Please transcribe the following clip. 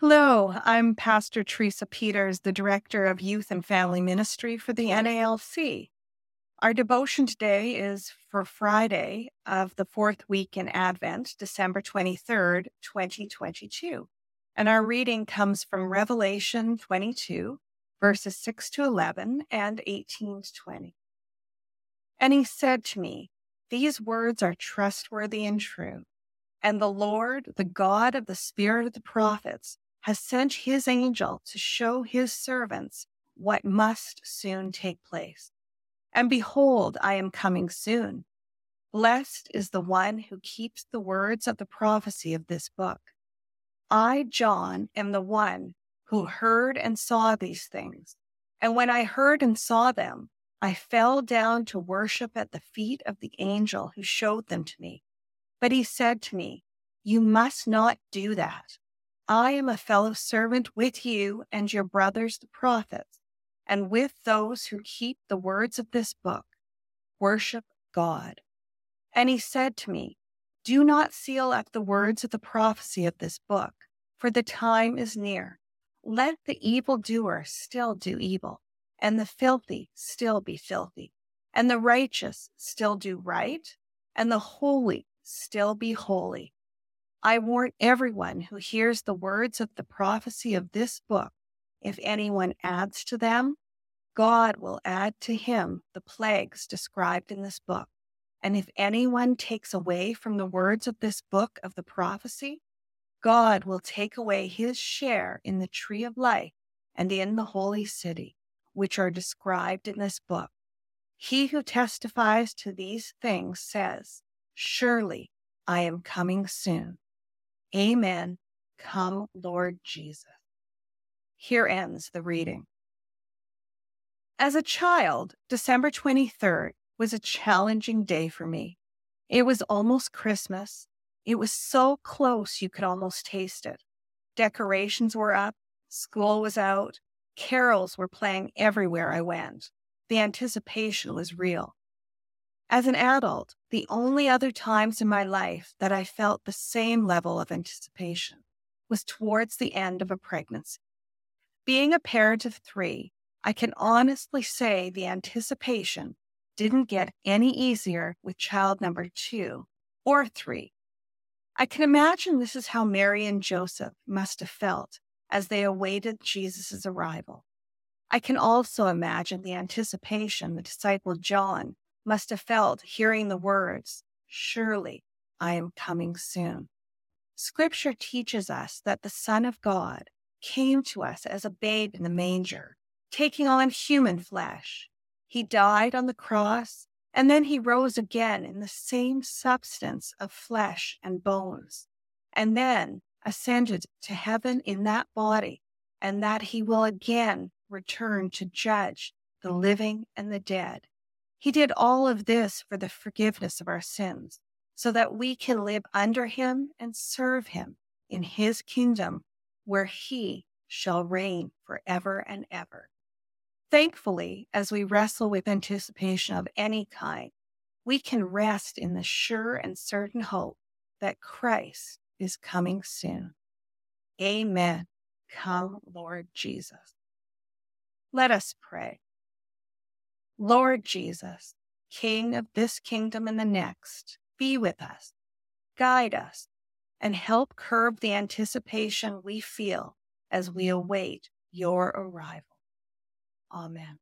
Hello, I'm Pastor Teresa Peters, the Director of Youth and Family Ministry for the NALC. Our devotion today is for Friday of the fourth week in Advent, December 23rd, 2022. And our reading comes from Revelation 22, verses 6 to 11 and 18 to 20. And he said to me, These words are trustworthy and true. And the Lord, the God of the Spirit of the prophets, has sent his angel to show his servants what must soon take place. And behold, I am coming soon. Blessed is the one who keeps the words of the prophecy of this book. I, John, am the one who heard and saw these things. And when I heard and saw them, I fell down to worship at the feet of the angel who showed them to me. But he said to me, You must not do that. I am a fellow servant with you and your brothers, the prophets, and with those who keep the words of this book. Worship God. And he said to me, Do not seal up the words of the prophecy of this book, for the time is near. Let the evildoer still do evil, and the filthy still be filthy, and the righteous still do right, and the holy still be holy. I warn everyone who hears the words of the prophecy of this book if anyone adds to them, God will add to him the plagues described in this book. And if anyone takes away from the words of this book of the prophecy, God will take away his share in the tree of life and in the holy city, which are described in this book. He who testifies to these things says, Surely I am coming soon. Amen. Come, Lord Jesus. Here ends the reading. As a child, December 23rd was a challenging day for me. It was almost Christmas. It was so close you could almost taste it. Decorations were up, school was out, carols were playing everywhere I went. The anticipation was real. As an adult, the only other times in my life that I felt the same level of anticipation was towards the end of a pregnancy. Being a parent of three, I can honestly say the anticipation didn't get any easier with child number two or three. I can imagine this is how Mary and Joseph must have felt as they awaited Jesus' arrival. I can also imagine the anticipation the disciple John must have felt hearing the words, Surely I am coming soon. Scripture teaches us that the Son of God came to us as a babe in the manger, taking on human flesh. He died on the cross, and then he rose again in the same substance of flesh and bones, and then ascended to heaven in that body, and that he will again return to judge the living and the dead. He did all of this for the forgiveness of our sins so that we can live under him and serve him in his kingdom where he shall reign forever and ever. Thankfully, as we wrestle with anticipation of any kind, we can rest in the sure and certain hope that Christ is coming soon. Amen. Come, Lord Jesus. Let us pray. Lord Jesus, King of this kingdom and the next, be with us, guide us, and help curb the anticipation we feel as we await your arrival. Oh, Amen.